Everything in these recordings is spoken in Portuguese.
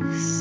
Yes.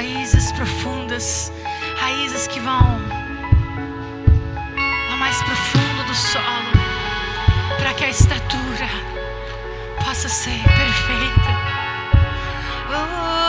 Raízes profundas, raízes que vão ao mais profundo do solo, para que a estatura possa ser perfeita. Oh,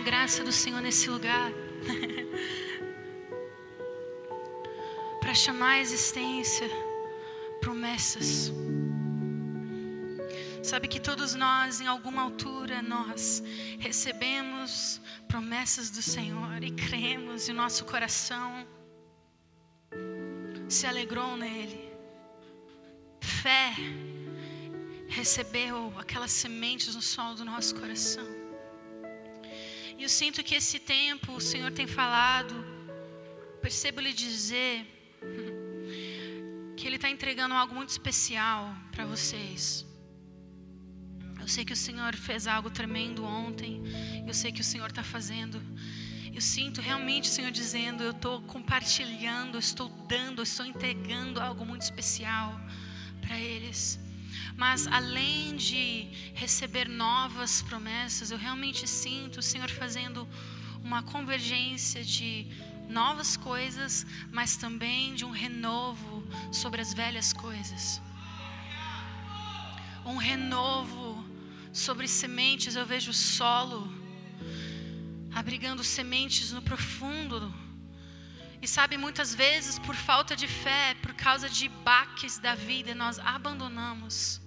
graça do Senhor nesse lugar. para chamar a existência promessas. Sabe que todos nós, em alguma altura, nós recebemos promessas do Senhor e cremos e nosso coração se alegrou nele. Fé recebeu aquelas sementes no solo do nosso coração. Eu sinto que esse tempo o Senhor tem falado, percebo lhe dizer que Ele está entregando algo muito especial para vocês. Eu sei que o Senhor fez algo tremendo ontem, eu sei que o Senhor está fazendo. Eu sinto realmente o Senhor dizendo: Eu estou compartilhando, eu estou dando, eu estou entregando algo muito especial para eles. Mas além de receber novas promessas, eu realmente sinto o Senhor fazendo uma convergência de novas coisas, mas também de um renovo sobre as velhas coisas. Um renovo sobre sementes, eu vejo o solo abrigando sementes no profundo. E sabe, muitas vezes por falta de fé, por causa de baques da vida, nós abandonamos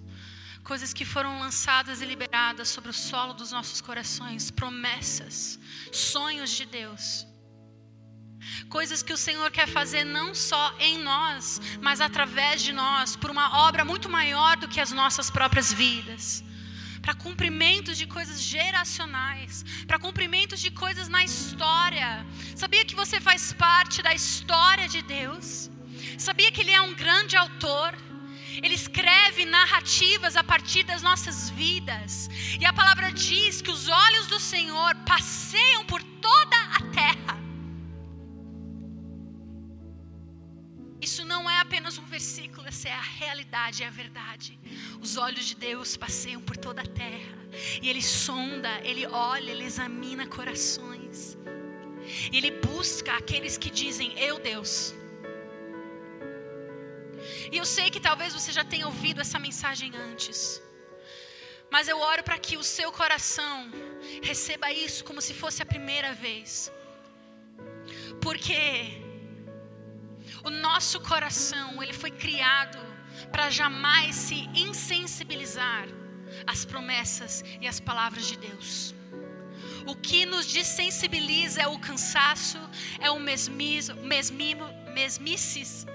coisas que foram lançadas e liberadas sobre o solo dos nossos corações, promessas, sonhos de Deus. Coisas que o Senhor quer fazer não só em nós, mas através de nós, por uma obra muito maior do que as nossas próprias vidas. Para cumprimentos de coisas geracionais, para cumprimentos de coisas na história. Sabia que você faz parte da história de Deus? Sabia que Ele é um grande autor? Ele escreve narrativas a partir das nossas vidas. E a palavra diz que os olhos do Senhor passeiam por apenas um versículo, essa é a realidade, é a verdade. Os olhos de Deus passeiam por toda a terra. E Ele sonda, Ele olha, Ele examina corações. E Ele busca aqueles que dizem: Eu, Deus. E eu sei que talvez você já tenha ouvido essa mensagem antes. Mas eu oro para que o seu coração receba isso como se fosse a primeira vez. Porque o nosso coração, ele foi criado para jamais se insensibilizar às promessas e às palavras de Deus. O que nos desensibiliza é o cansaço, é o mesmismo, mesmimo, mesmices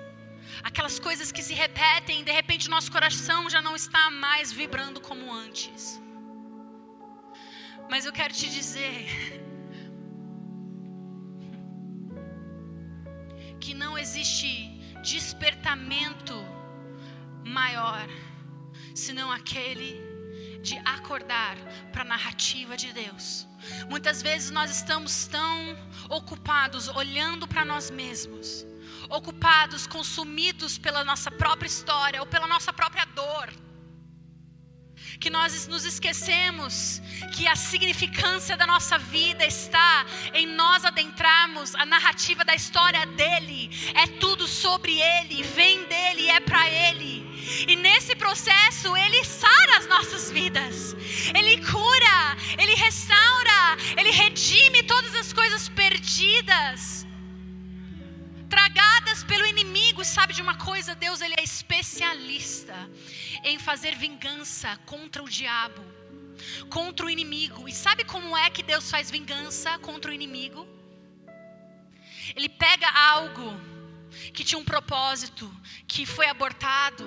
aquelas coisas que se repetem, de repente nosso coração já não está mais vibrando como antes. Mas eu quero te dizer que não existe despertamento maior senão aquele de acordar para a narrativa de Deus. Muitas vezes nós estamos tão ocupados olhando para nós mesmos ocupados, consumidos pela nossa própria história ou pela nossa própria dor. Que nós nos esquecemos que a significância da nossa vida está em nós adentrarmos a narrativa da história dele. É tudo sobre ele, vem dele, é para ele. E nesse processo ele sara as nossas vidas. Ele cura, ele restaura, ele redime todas as coisas perdidas tragadas pelo inimigo. E sabe de uma coisa? Deus ele é especialista em fazer vingança contra o diabo, contra o inimigo. E sabe como é que Deus faz vingança contra o inimigo? Ele pega algo que tinha um propósito, que foi abortado,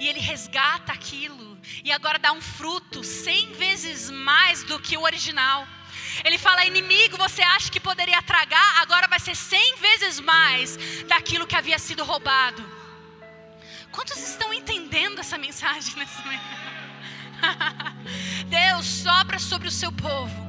e ele resgata aquilo, e agora dá um fruto cem vezes mais do que o original. Ele fala: inimigo, você acha que poderia tragar, agora vai ser cem vezes mais daquilo que havia sido roubado. Quantos estão entendendo essa mensagem nesse momento? Deus sopra sobre o seu povo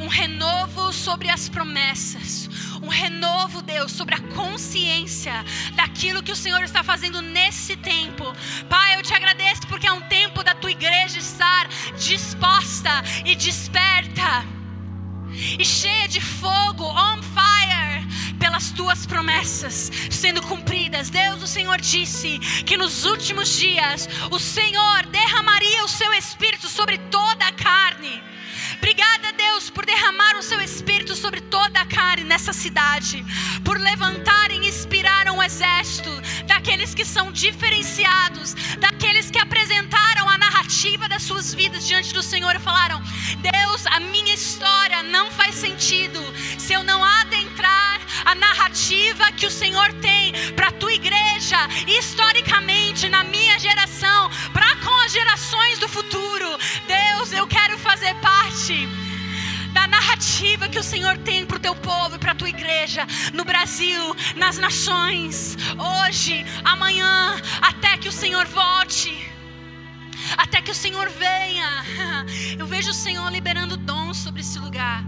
um renovo sobre as promessas, um renovo, Deus, sobre a consciência daquilo que o Senhor está fazendo nesse tempo. Pai, eu te agradeço porque é um tempo da tua igreja estar disposta e desperta e cheia de fogo, on fire, pelas tuas promessas sendo cumpridas. Deus, o Senhor disse que nos últimos dias o Senhor derramaria o seu espírito sobre toda a carne. Obrigada, Deus, por derramar o seu espírito sobre toda a carne nessa cidade, por levantar e inspirar um exército daqueles que são diferenciados, daqueles que apresentaram a narrativa das suas vidas diante do Senhor e falaram: Deus, a minha história não faz sentido se eu não adentrar a narrativa que o Senhor tem para a tua igreja, historicamente, na minha geração, para com as gerações do futuro. Deus, eu quero fazer parte da narrativa que o Senhor tem para o teu povo e para a tua igreja, no Brasil, nas nações, hoje, amanhã, até que o Senhor volte. Até que o Senhor venha, eu vejo o Senhor liberando dons sobre esse lugar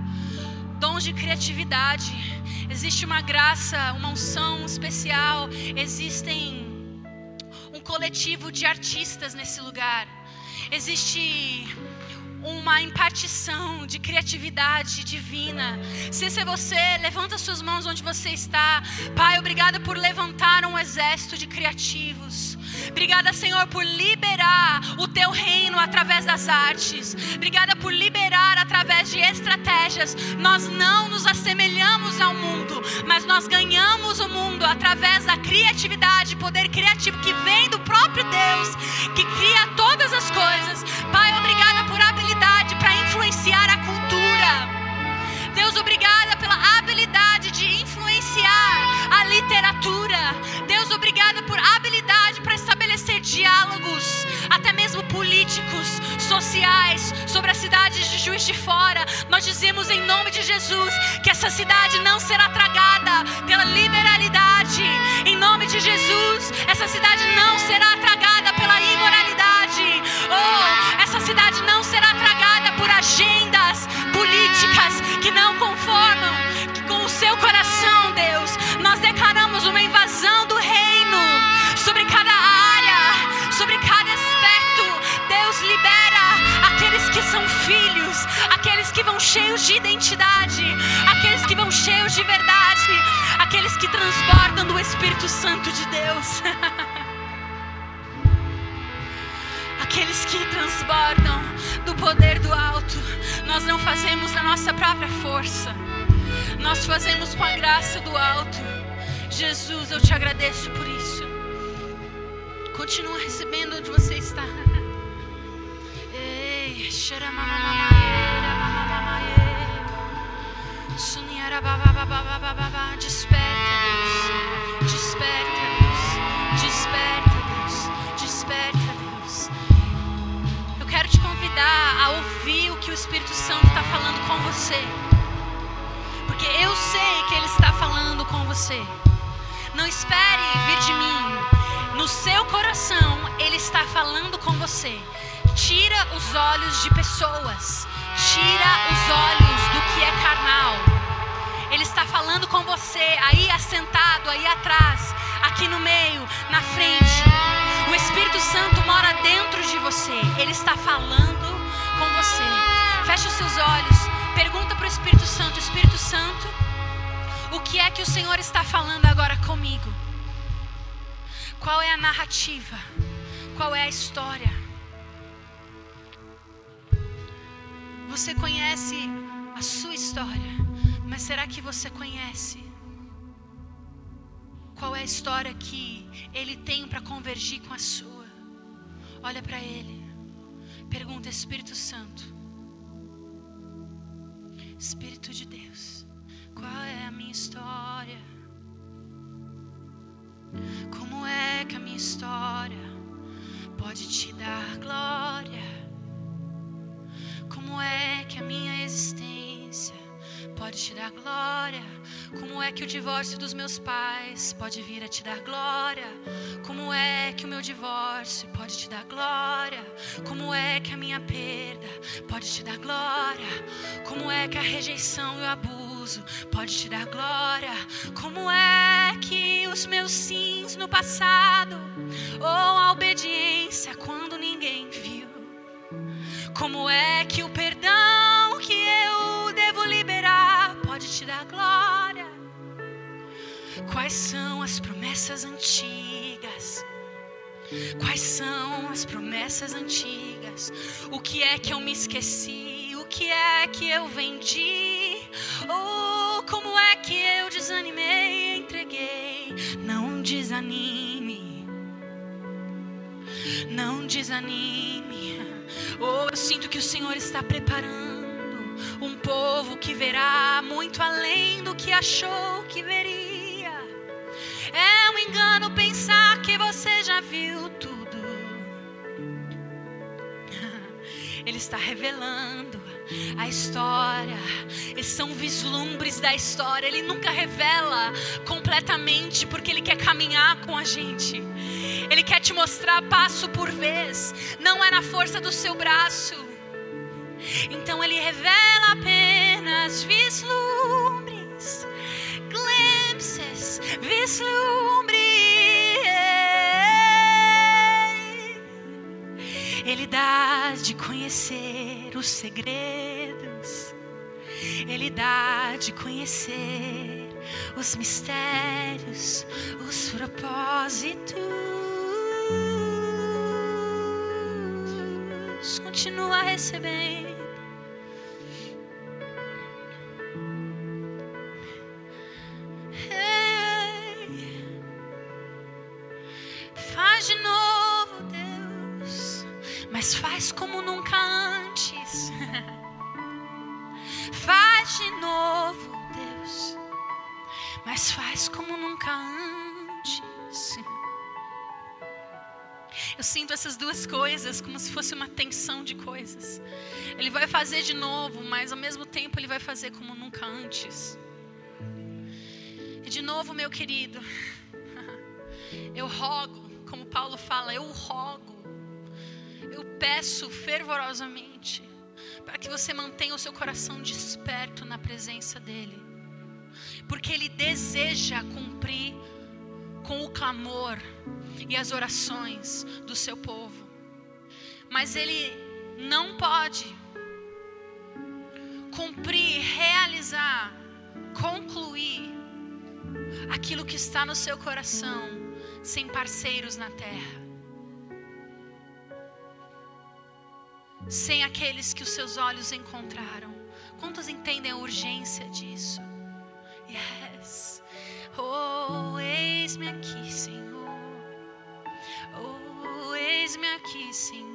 dons de criatividade, existe uma graça, uma unção especial, existem um coletivo de artistas nesse lugar, existe uma impartição de criatividade divina. Se esse é você, levanta suas mãos onde você está. Pai, obrigada por levantar um exército de criativos. Obrigada, Senhor, por liberar o teu reino através das artes. Obrigada por liberar através de estratégias. Nós não nos assemelhamos ao mundo, mas nós ganhamos o mundo através da criatividade, poder criativo que vem do próprio Deus, que cria todas as coisas. Pai, obrigada por habilidade para influenciar a cultura. Deus, obrigada pela habilidade de influenciar a literatura. Deus, obrigada por diálogos, até mesmo políticos, sociais, sobre a cidade de Juiz de Fora. Nós dizemos em nome de Jesus que essa cidade não será tragada pela liberalidade. Em nome de Jesus, essa cidade não será tragada pela imoralidade. Oh, essa cidade cheios de identidade, aqueles que vão cheios de verdade, aqueles que transbordam do Espírito Santo de Deus. aqueles que transbordam do poder do alto. Nós não fazemos na nossa própria força, nós fazemos com a graça do alto. Jesus, eu te agradeço por isso. Continua recebendo onde você está. Ei, Desperta, a ouvir o que o Espírito Santo está falando com você. Porque eu sei que Ele está falando com você. Não espere vir de mim. No seu coração, Ele está falando com você. Tira os olhos de pessoas. Tira os olhos do que é carnal. Ele está falando com você aí assentado, aí atrás, aqui no meio, na frente. O Espírito Santo mora dentro de você. Ele está falando com você. Feche os seus olhos. Pergunta para o Espírito Santo: Espírito Santo, o que é que o Senhor está falando agora comigo? Qual é a narrativa? Qual é a história? Você conhece a sua história, mas será que você conhece qual é a história que ele tem para convergir com a sua? Olha para ele. Pergunta, Espírito Santo. Espírito de Deus, qual é a minha história? Como é que a minha história pode te dar glória? Como é que a minha existência pode te dar glória? Como é que o divórcio dos meus pais pode vir a te dar glória? Como é que o meu divórcio pode te dar glória? Como é que a minha perda pode te dar glória? Como é que a rejeição e o abuso pode te dar glória? Como é que os meus sims no passado ou a obediência quando ninguém viu? Como é que o perdão Quais são as promessas antigas? Quais são as promessas antigas? O que é que eu me esqueci? O que é que eu vendi? Ou oh, como é que eu desanimei e entreguei? Não desanime. Não desanime. Oh, eu sinto que o Senhor está preparando um povo que verá muito além do que achou que veria. É um engano pensar que você já viu tudo. Ele está revelando a história. Esses são vislumbres da história. Ele nunca revela completamente porque ele quer caminhar com a gente. Ele quer te mostrar passo por vez. Não é na força do seu braço. Então ele revela apenas vislumbres, glimpses, vislumbres. Ele dá de conhecer os segredos. Ele dá de conhecer os mistérios, os propósitos. Continua recebendo. Mas faz como nunca antes. faz de novo, Deus, mas faz como nunca antes. Eu sinto essas duas coisas como se fosse uma tensão de coisas. Ele vai fazer de novo, mas ao mesmo tempo ele vai fazer como nunca antes. E de novo, meu querido, eu rogo, como Paulo fala, eu rogo, eu peço fervorosamente para que você mantenha o seu coração desperto na presença dEle, porque Ele deseja cumprir com o clamor e as orações do seu povo, mas Ele não pode cumprir, realizar, concluir aquilo que está no seu coração sem parceiros na terra. Sem aqueles que os seus olhos encontraram. Quantos entendem a urgência disso? Yes. Oh, eis-me aqui, Senhor. Oh, eis-me aqui, Senhor.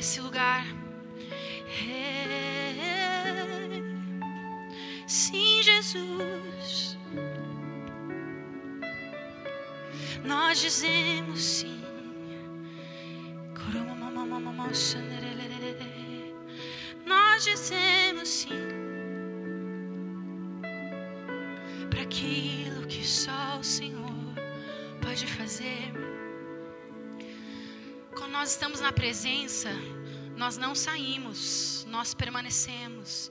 Nesse lugar. Sim, Jesus. Nós dizemos sim. Nós estamos na presença, nós não saímos, nós permanecemos,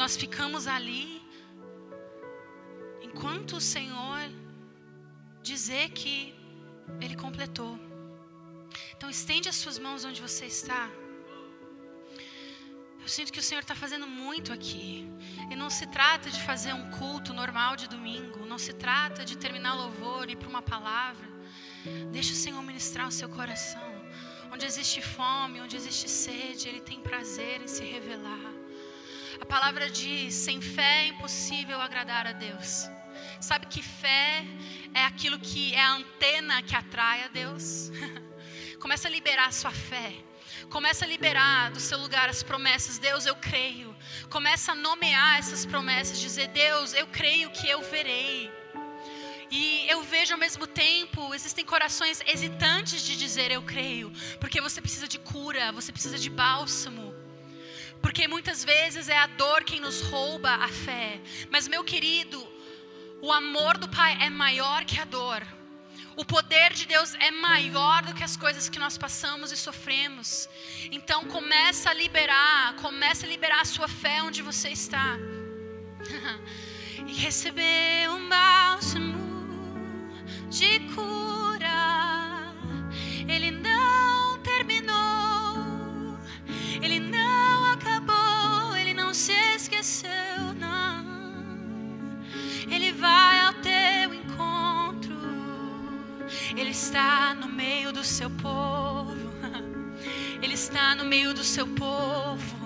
nós ficamos ali enquanto o Senhor dizer que Ele completou. Então estende as suas mãos onde você está. Eu sinto que o Senhor está fazendo muito aqui. E não se trata de fazer um culto normal de domingo. Não se trata de terminar louvor e ir para uma palavra. Deixa o Senhor ministrar o seu coração. Onde existe fome, onde existe sede, Ele tem prazer em se revelar. A palavra diz: sem fé é impossível agradar a Deus. Sabe que fé é aquilo que é a antena que atrai a Deus? Começa a liberar a sua fé. Começa a liberar do seu lugar as promessas. Deus, eu creio. Começa a nomear essas promessas. Dizer, Deus, eu creio que eu verei. E eu vejo ao mesmo tempo, existem corações hesitantes de dizer eu creio, porque você precisa de cura, você precisa de bálsamo. Porque muitas vezes é a dor quem nos rouba a fé. Mas meu querido, o amor do Pai é maior que a dor. O poder de Deus é maior do que as coisas que nós passamos e sofremos. Então começa a liberar, começa a liberar a sua fé onde você está. e receber um bálsamo de cura. Ele não terminou, ele não acabou, ele não se esqueceu, não. Ele vai ao teu encontro, ele está no meio do seu povo, ele está no meio do seu povo.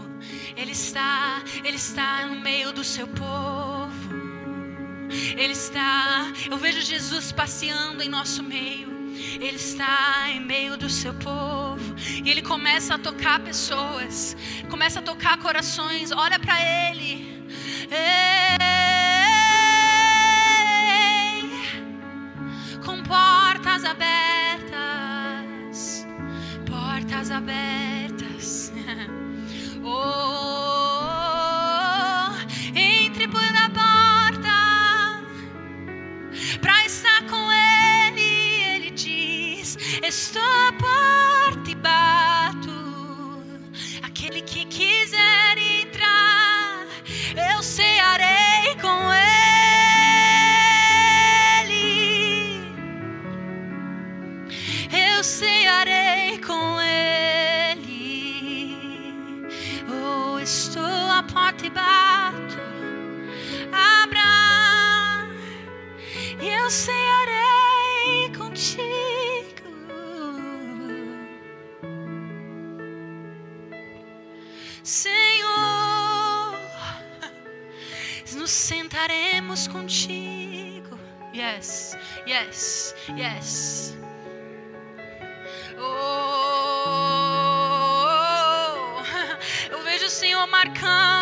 Ele está, ele está no meio do seu povo. Ele está, eu vejo Jesus passeando em nosso meio. Ele está em meio do seu povo e ele começa a tocar pessoas, começa a tocar corações. Olha para ele. Ei, com portas abertas, portas abertas. oh, Estou a porta e bato. Aquele que quiser entrar, eu cearei com ele. Eu cearei com ele. Oh, estou a porta e bato. Abra, eu cearei contigo. Senhor, nos sentaremos contigo. Yes, yes, yes. Oh, eu vejo o Senhor marcando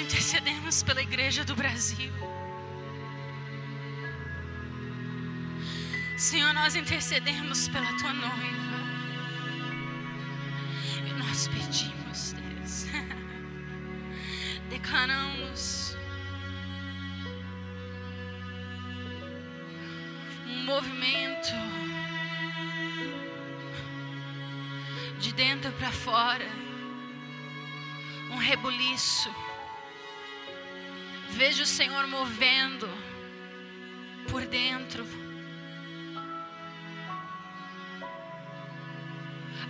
intercedemos pela igreja do Brasil. Senhor, nós intercedemos pela tua noiva. E nós pedimos, Deus, declaramos um movimento de dentro para fora, um rebuliço. Vejo o Senhor movendo por dentro.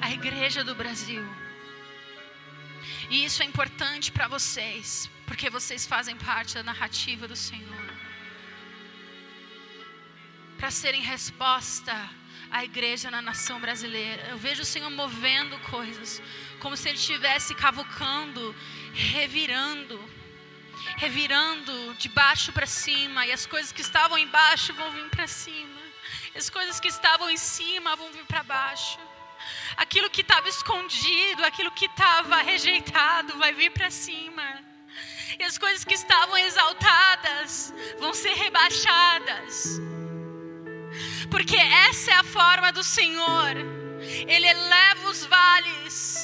A igreja do Brasil. E isso é importante para vocês, porque vocês fazem parte da narrativa do Senhor. Para serem resposta à igreja na nação brasileira. Eu vejo o Senhor movendo coisas, como se Ele estivesse cavucando, revirando revirando de baixo para cima, e as coisas que estavam embaixo vão vir para cima, as coisas que estavam em cima vão vir para baixo. Aquilo que estava escondido, aquilo que estava rejeitado, vai vir para cima. E as coisas que estavam exaltadas vão ser rebaixadas. Porque essa é a forma do Senhor. Ele eleva os vales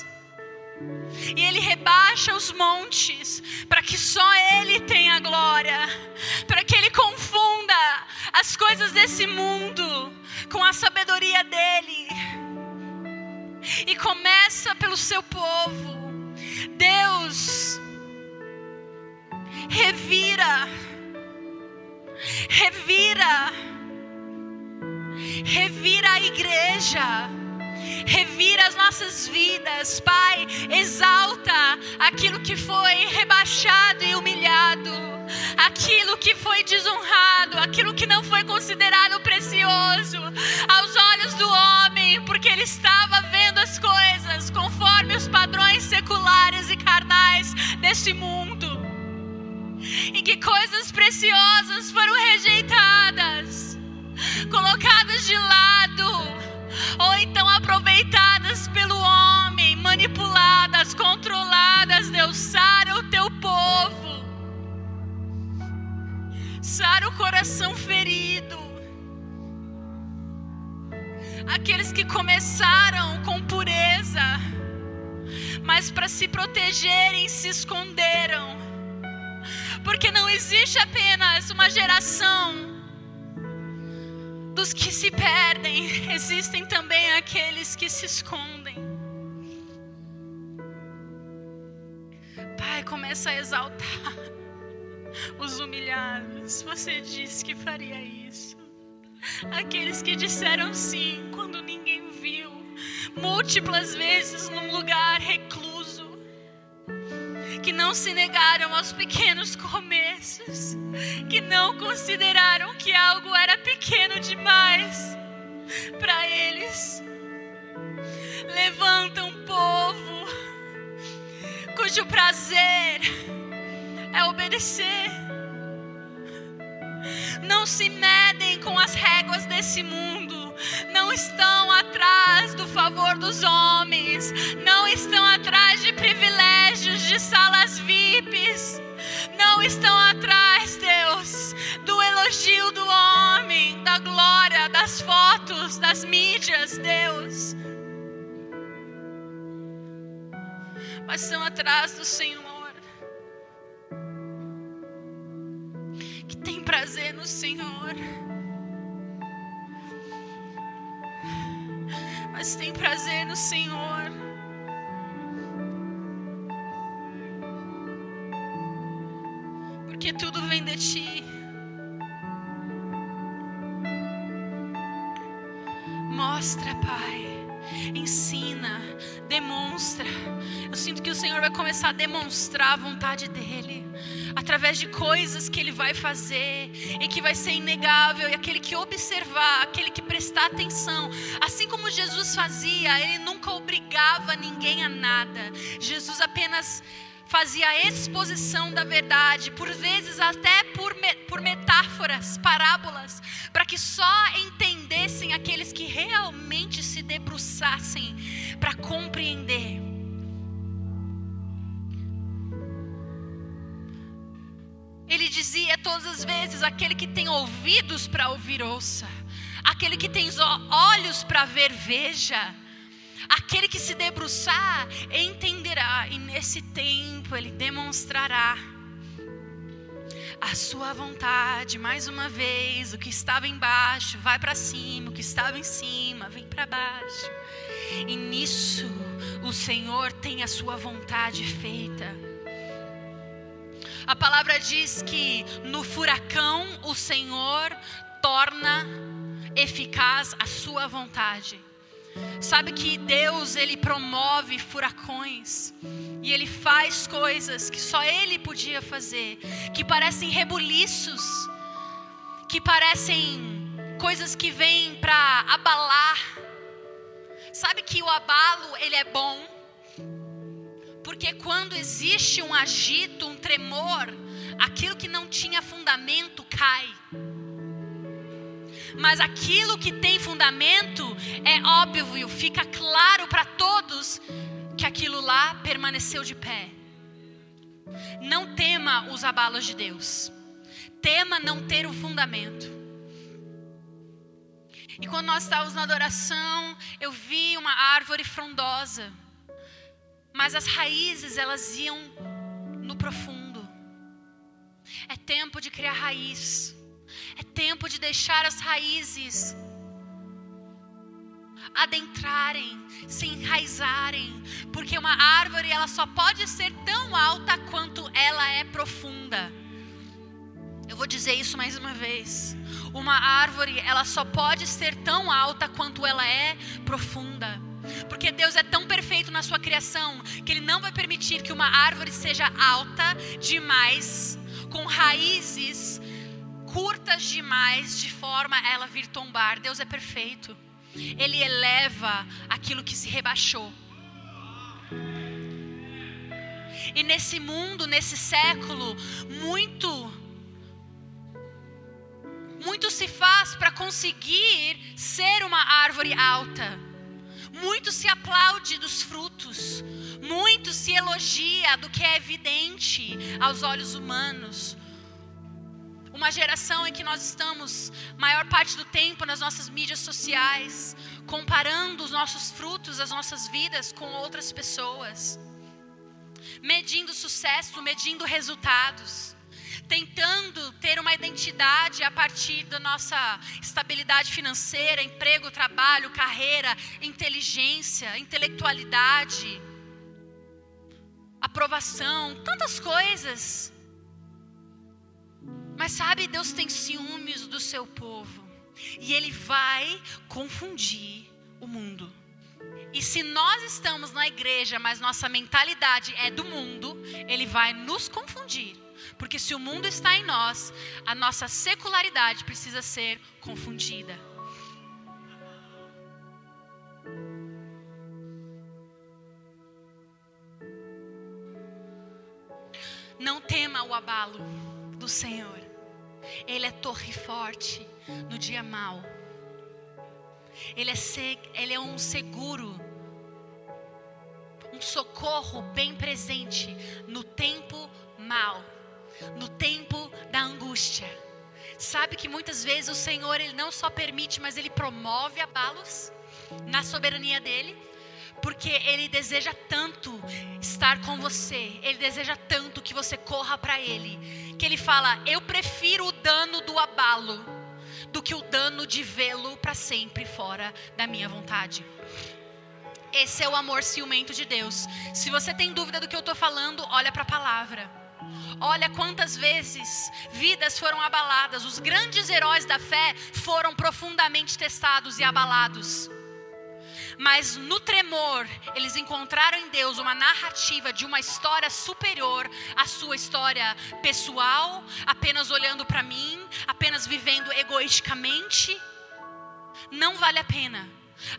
e ele rebaixa os montes, para que só ele tenha glória, para que ele confunda as coisas desse mundo com a sabedoria dele. E começa pelo seu povo. Deus revira, revira, revira a igreja revira as nossas vidas, Pai, exalta aquilo que foi rebaixado e humilhado, aquilo que foi desonrado, aquilo que não foi considerado precioso aos olhos do homem, porque ele estava vendo as coisas conforme os padrões seculares e carnais desse mundo. E que coisas preciosas foram rejeitadas, colocadas de lado, ou então aproveitadas pelo homem, manipuladas, controladas. Deus, sara o teu povo, sara o coração ferido. Aqueles que começaram com pureza, mas para se protegerem se esconderam. Porque não existe apenas uma geração dos que se perdem, existem também aqueles que se escondem. Pai, começa a exaltar os humilhados. Você disse que faria isso. Aqueles que disseram sim quando ninguém viu, múltiplas vezes num lugar recluso que não se negaram aos pequenos começos, que não consideraram que algo era pequeno demais para eles. Levanta um povo cujo prazer é obedecer. Não se medem com as réguas desse mundo não estão atrás do favor dos homens, não estão atrás de privilégios, de salas VIPs, não estão atrás, Deus, do elogio do homem, da glória, das fotos, das mídias, Deus. Mas estão atrás do Senhor. Que tem prazer no Senhor. mas tem prazer no Senhor. De ti. Mostra, Pai. Ensina, demonstra. Eu sinto que o Senhor vai começar a demonstrar a vontade dEle através de coisas que Ele vai fazer e que vai ser inegável. E aquele que observar, aquele que prestar atenção, assim como Jesus fazia, Ele nunca obrigava ninguém a nada. Jesus apenas fazia a exposição da verdade, por vezes até por, me, por metáforas, parábolas, para que só entendessem aqueles que realmente se debruçassem, para compreender. Ele dizia todas as vezes: aquele que tem ouvidos para ouvir, ouça. Aquele que tem olhos para ver, veja. Aquele que se debruçar entenderá, e nesse tempo ele demonstrará a sua vontade. Mais uma vez, o que estava embaixo vai para cima, o que estava em cima vem para baixo. E nisso o Senhor tem a sua vontade feita. A palavra diz que no furacão o Senhor torna eficaz a sua vontade. Sabe que Deus ele promove furacões e ele faz coisas que só ele podia fazer, que parecem rebuliços, que parecem coisas que vêm para abalar. Sabe que o abalo ele é bom? Porque quando existe um agito, um tremor, aquilo que não tinha fundamento cai mas aquilo que tem fundamento é óbvio, fica claro para todos que aquilo lá permaneceu de pé. Não tema os abalos de Deus, tema não ter o fundamento. E quando nós estávamos na adoração, eu vi uma árvore frondosa, mas as raízes elas iam no profundo. É tempo de criar raiz. É tempo de deixar as raízes adentrarem, se enraizarem, porque uma árvore ela só pode ser tão alta quanto ela é profunda. Eu vou dizer isso mais uma vez. Uma árvore, ela só pode ser tão alta quanto ela é profunda. Porque Deus é tão perfeito na sua criação que Ele não vai permitir que uma árvore seja alta demais, com raízes curtas demais de forma a ela vir tombar. Deus é perfeito. Ele eleva aquilo que se rebaixou. E nesse mundo, nesse século, muito muito se faz para conseguir ser uma árvore alta. Muito se aplaude dos frutos, muito se elogia do que é evidente aos olhos humanos. Uma geração em que nós estamos, maior parte do tempo, nas nossas mídias sociais, comparando os nossos frutos, as nossas vidas com outras pessoas, medindo sucesso, medindo resultados, tentando ter uma identidade a partir da nossa estabilidade financeira, emprego, trabalho, carreira, inteligência, intelectualidade, aprovação, tantas coisas mas sabe, Deus tem ciúmes do seu povo. E Ele vai confundir o mundo. E se nós estamos na igreja, mas nossa mentalidade é do mundo, Ele vai nos confundir. Porque se o mundo está em nós, a nossa secularidade precisa ser confundida. Não tema o abalo do Senhor. Ele é torre forte no dia mau. Ele é, ele é um seguro, um socorro bem presente no tempo mau, no tempo da angústia. Sabe que muitas vezes o Senhor ele não só permite, mas ele promove abalos na soberania dele porque Ele deseja tanto estar com você, Ele deseja tanto que você corra para Ele, que Ele fala: Eu prefiro o dano do abalo do que o dano de vê-lo para sempre fora da minha vontade. Esse é o amor ciumento de Deus. Se você tem dúvida do que eu estou falando, olha para a palavra. Olha quantas vezes vidas foram abaladas, os grandes heróis da fé foram profundamente testados e abalados. Mas no tremor, eles encontraram em Deus uma narrativa de uma história superior à sua história pessoal, apenas olhando para mim, apenas vivendo egoisticamente. Não vale a pena.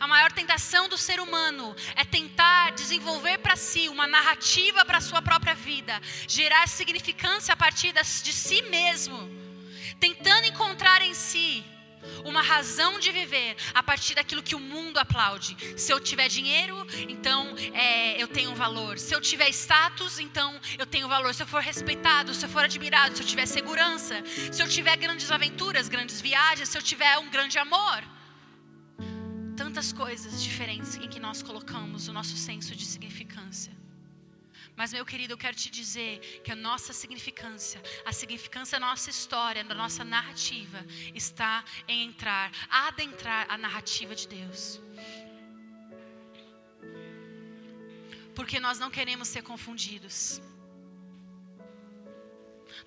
A maior tentação do ser humano é tentar desenvolver para si uma narrativa para a sua própria vida, gerar significância a partir de si mesmo, tentando encontrar em si uma razão de viver a partir daquilo que o mundo aplaude. Se eu tiver dinheiro, então é, eu tenho valor. Se eu tiver status, então eu tenho valor. Se eu for respeitado, se eu for admirado, se eu tiver segurança, se eu tiver grandes aventuras, grandes viagens, se eu tiver um grande amor. Tantas coisas diferentes em que nós colocamos o nosso senso de significância. Mas, meu querido, eu quero te dizer que a nossa significância, a significância da nossa história, da nossa narrativa, está em entrar, adentrar a narrativa de Deus. Porque nós não queremos ser confundidos.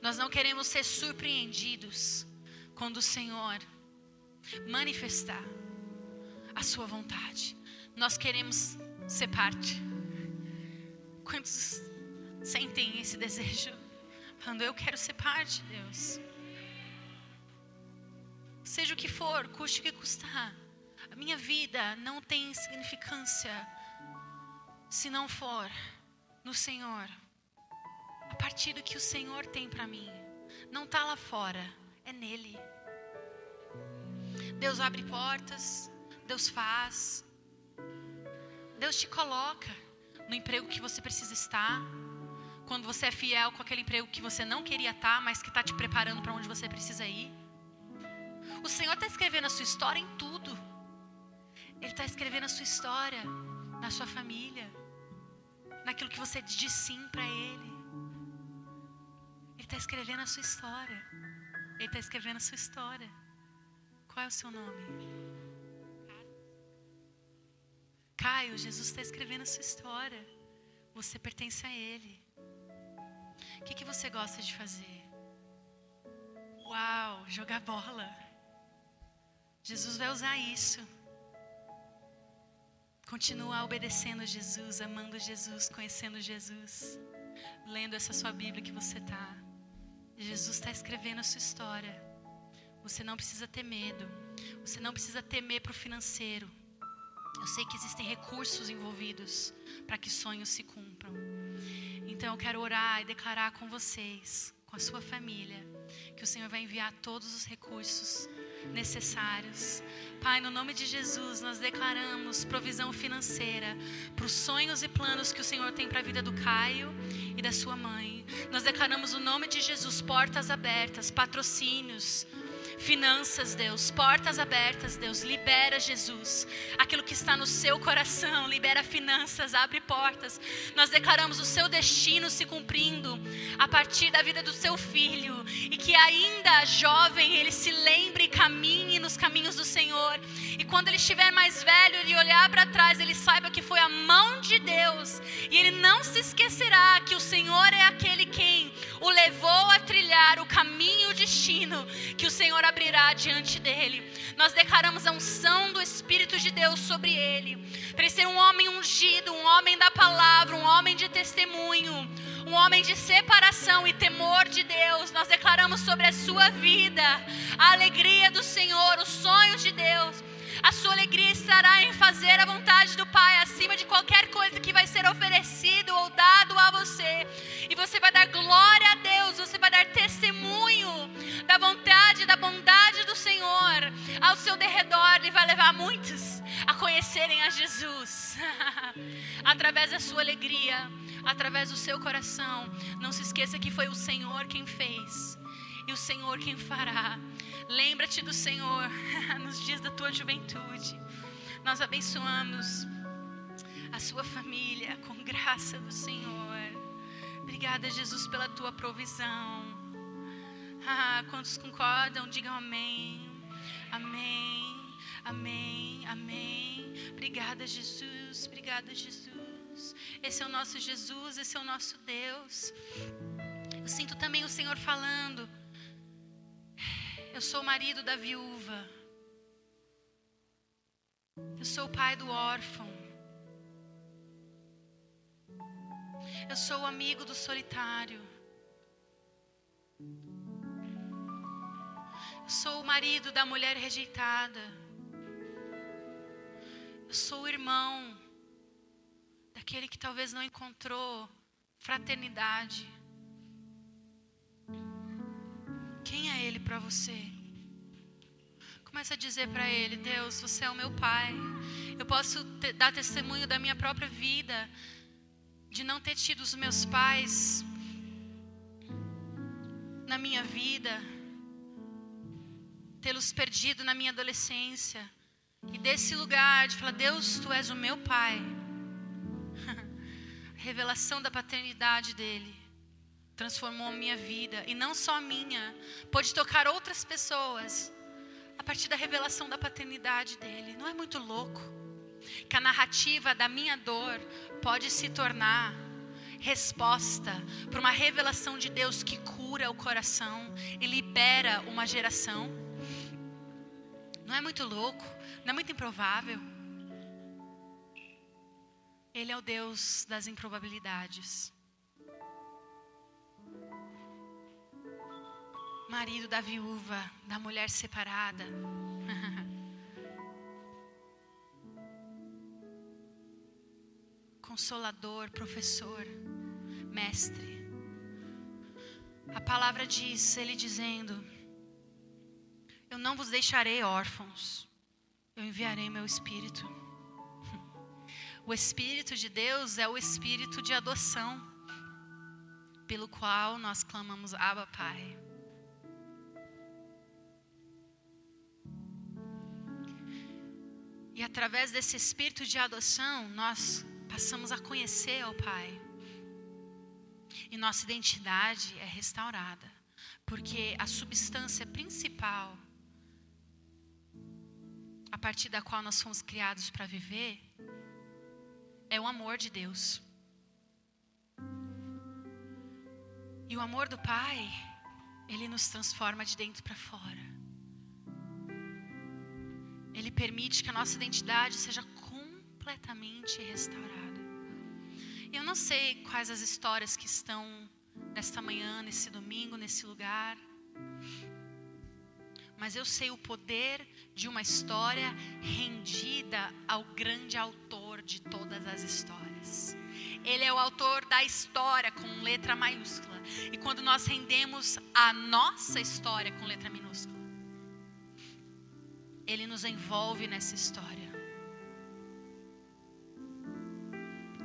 Nós não queremos ser surpreendidos quando o Senhor manifestar a Sua vontade. Nós queremos ser parte. Quantos sentem esse desejo? Falando, eu quero ser parte, Deus. Seja o que for, custe o que custar. A minha vida não tem significância se não for no Senhor. A partir do que o Senhor tem para mim. Não está lá fora, é nele. Deus abre portas, Deus faz, Deus te coloca no emprego que você precisa estar, quando você é fiel com aquele emprego que você não queria estar, mas que está te preparando para onde você precisa ir. O Senhor está escrevendo a sua história em tudo. Ele está escrevendo a sua história na sua família, naquilo que você diz sim para Ele. Ele está escrevendo a sua história. Ele está escrevendo a sua história. Qual é o seu nome? Caio, Jesus está escrevendo a sua história. Você pertence a Ele. O que, que você gosta de fazer? Uau, jogar bola. Jesus vai usar isso. Continua obedecendo Jesus, amando Jesus, conhecendo Jesus, lendo essa sua Bíblia que você está. Jesus está escrevendo a sua história. Você não precisa ter medo. Você não precisa temer para o financeiro. Eu sei que existem recursos envolvidos para que sonhos se cumpram. Então eu quero orar e declarar com vocês, com a sua família, que o Senhor vai enviar todos os recursos necessários. Pai, no nome de Jesus, nós declaramos provisão financeira para os sonhos e planos que o Senhor tem para a vida do Caio e da sua mãe. Nós declaramos o nome de Jesus, portas abertas, patrocínios, Finanças, Deus, portas abertas, Deus, libera Jesus. Aquilo que está no seu coração, libera finanças, abre portas. Nós declaramos o seu destino se cumprindo a partir da vida do seu filho e que ainda jovem ele se lembre e caminhe nos caminhos do Senhor. E quando ele estiver mais velho, ele olhar para trás, ele saiba que foi a mão de Deus e ele não se esquecerá que o Senhor é aquele quem o levou a trilhar o caminho e o destino que o Senhor abrirá diante dele. Nós declaramos a unção do Espírito de Deus sobre ele, para ele ser um homem ungido, um homem da palavra, um homem de testemunho, um homem de separação e temor de Deus. Nós declaramos sobre a sua vida a alegria do Senhor, os sonhos de Deus. A sua alegria estará em fazer a vontade do Pai acima de qualquer coisa que vai ser oferecido ou dado a você. E você vai dar glória ao seu derredor e vai levar muitos a conhecerem a Jesus através da sua alegria, através do seu coração. Não se esqueça que foi o Senhor quem fez e o Senhor quem fará. Lembra-te do Senhor nos dias da tua juventude. Nós abençoamos a sua família com graça do Senhor. Obrigada, Jesus, pela tua provisão. Ah, quantos concordam, digam amém. Amém. Amém. Amém. Obrigada, Jesus. Obrigada, Jesus. Esse é o nosso Jesus, esse é o nosso Deus. Eu sinto também o Senhor falando eu sou o marido da viúva. Eu sou o pai do órfão. Eu sou o amigo do solitário. Eu sou o marido da mulher rejeitada. Eu sou o irmão daquele que talvez não encontrou fraternidade. Quem é Ele para você? Começa a dizer para Ele: Deus, você é o meu Pai. Eu posso te, dar testemunho da minha própria vida, de não ter tido os meus pais na minha vida, tê-los perdido na minha adolescência. E desse lugar de falar: Deus, tu és o meu Pai. A revelação da paternidade dele transformou a minha vida, e não só a minha, pode tocar outras pessoas a partir da revelação da paternidade dele. Não é muito louco? Que a narrativa da minha dor pode se tornar resposta para uma revelação de Deus que cura o coração e libera uma geração. Não é muito louco? Não é muito improvável? Ele é o Deus das improbabilidades. marido da viúva, da mulher separada. Consolador, professor, mestre. A palavra diz, ele dizendo: Eu não vos deixarei órfãos, eu enviarei meu espírito. O espírito de Deus é o espírito de adoção, pelo qual nós clamamos Abba Pai. E através desse espírito de adoção, nós passamos a conhecer ao Pai. E nossa identidade é restaurada. Porque a substância principal, a partir da qual nós fomos criados para viver, é o amor de Deus. E o amor do Pai, ele nos transforma de dentro para fora. Ele permite que a nossa identidade seja completamente restaurada. E eu não sei quais as histórias que estão nesta manhã, nesse domingo, nesse lugar. Mas eu sei o poder de uma história rendida ao grande autor de todas as histórias. Ele é o autor da história com letra maiúscula. E quando nós rendemos a nossa história com letra minúscula, ele nos envolve nessa história.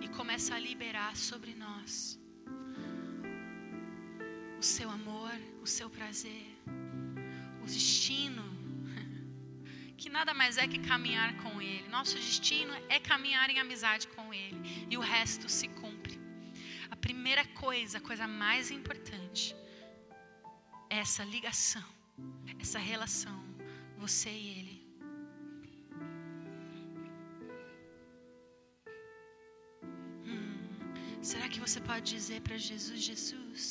E começa a liberar sobre nós o seu amor, o seu prazer, destino, que nada mais é que caminhar com Ele. Nosso destino é caminhar em amizade com Ele, e o resto se cumpre. A primeira coisa, a coisa mais importante, é essa ligação, essa relação, você e Ele. Será que você pode dizer para Jesus: Jesus,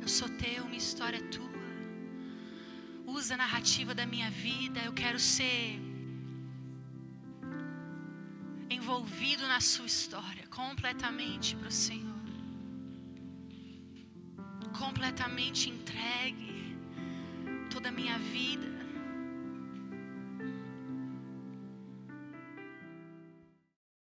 eu sou teu, minha história é tua. Usa a narrativa da minha vida, eu quero ser envolvido na sua história, completamente para o Senhor. Completamente entregue toda a minha vida